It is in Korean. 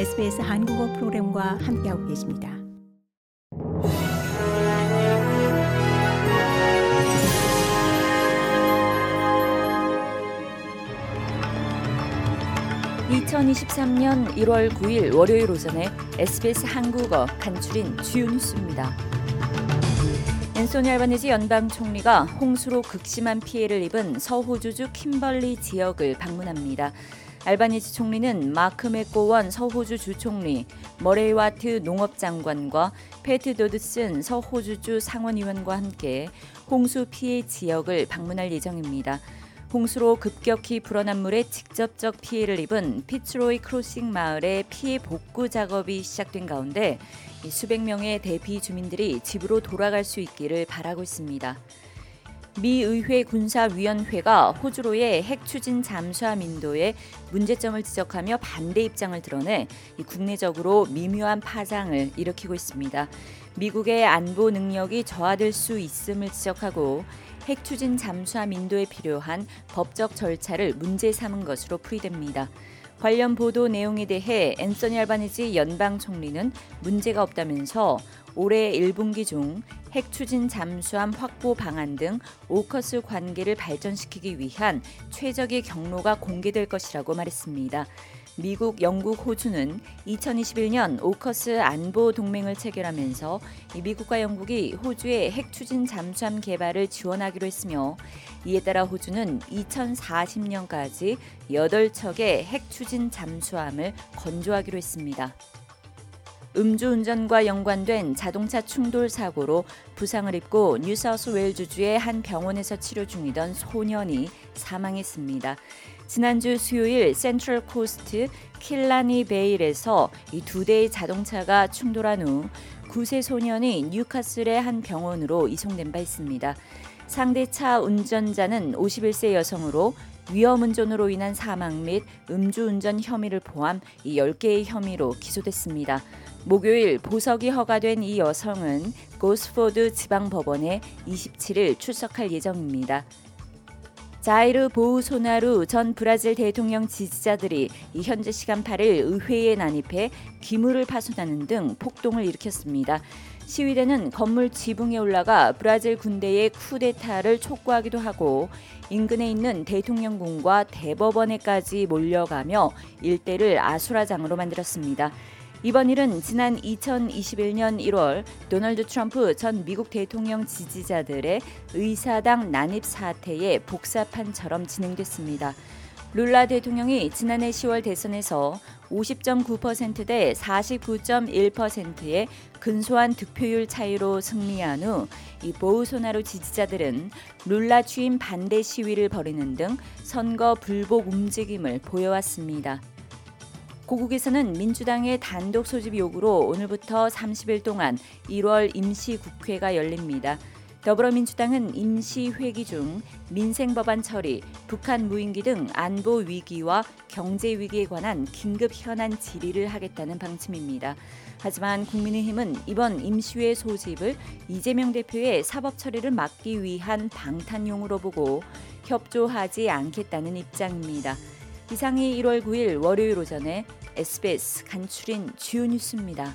SBS 한국어 프로그램과 함께하고 계십니다. (2023년 1월 9일) 월요일 오전에 SBS 한국어 간추린 주요 뉴스입니다. 앤소니 알바니지 연방 총리가 홍수로 극심한 피해를 입은 서호주주 킴벌리 지역을 방문합니다. 알바니지 총리는 마크 맥고원 서호주 주총리, 머레이 와트 농업장관과 페트 도드슨 서호주주 상원의원과 함께 홍수 피해 지역을 방문할 예정입니다. 홍수로 급격히 불어난 물에 직접적 피해를 입은 피츠로이 크로싱 마을의 피해 복구 작업이 시작된 가운데 수백 명의 대피 주민들이 집으로 돌아갈 수 있기를 바라고 있습니다. 미 의회 군사위원회가 호주로의 핵 추진 잠수함 인도에 문제점을 지적하며 반대 입장을 드러내 국내적으로 미묘한 파장을 일으키고 있습니다. 미국의 안보 능력이 저하될 수 있음을 지적하고 핵 추진 잠수함 인도에 필요한 법적 절차를 문제 삼은 것으로 풀이됩니다. 관련 보도 내용에 대해 앤서니 알바니지 연방 총리는 문제가 없다면서 올해 1분기 중 핵 추진 잠수함 확보 방안 등 오커스 관계를 발전시키기 위한 최적의 경로가 공개될 것이라고 말했습니다. 미국, 영국, 호주는 2021년 오커스 안보 동맹을 체결하면서 미국과 영국이 호주의 핵 추진 잠수함 개발을 지원하기로 했으며 이에 따라 호주는 2040년까지 8척의 핵 추진 잠수함을 건조하기로 했습니다. 음주운전과 연관된 자동차 충돌 사고로 부상을 입고 뉴사우스웨일주주의 한 병원에서 치료 중이던 소년이 사망했습니다. 지난주 수요일 센트럴 코스트 킬라니 베일에서 이 두 대의 자동차가 충돌한 후 9세 소년이 뉴카슬의 한 병원으로 이송된 바 있습니다. 상대 차 운전자는 51세 여성으로 위험 운전으로 인한 사망 및 음주운전 혐의를 포함 10개의 혐의로 기소됐습니다. 목요일 보석이 허가된 이 여성은 고스포드 지방법원에 27일 출석할 예정입니다. 자이르 보우소나루 전 브라질 대통령 지지자들이 현재 시간 8일 의회에 난입해 기물을 파손하는 등 폭동을 일으켰습니다. 시위대는 건물 지붕에 올라가 브라질 군대의 쿠데타를 촉구하기도 하고 인근에 있는 대통령궁과 대법원에까지 몰려가며 일대를 아수라장으로 만들었습니다. 이번 일은 지난 2021년 1월 도널드 트럼프 전 미국 대통령 지지자들의 의사당 난입 사태의 복사판처럼 진행됐습니다. 룰라 대통령이 지난해 10월 대선에서 50.9%대 49.1%의 근소한 득표율 차이로 승리한 후 이 보우소나루 지지자들은 룰라 취임 반대 시위를 벌이는 등 선거 불복 움직임을 보여왔습니다. 고국에서는 민주당의 단독 소집 요구로 오늘부터 30일 동안 1월 임시국회가 열립니다. 더불어민주당은 임시 회기 중 민생 법안 처리, 북한 무인기 등 안보 위기와 경제 위기에 관한 긴급 현안 질의를 하겠다는 방침입니다. 하지만 국민의힘은 이번 임시회 소집을 이재명 대표의 사법 처리를 막기 위한 방탄용으로 보고 협조하지 않겠다는 입장입니다. 이상이 1월 9일 월요일 오전에 SBS 간추린 주요 뉴스입니다.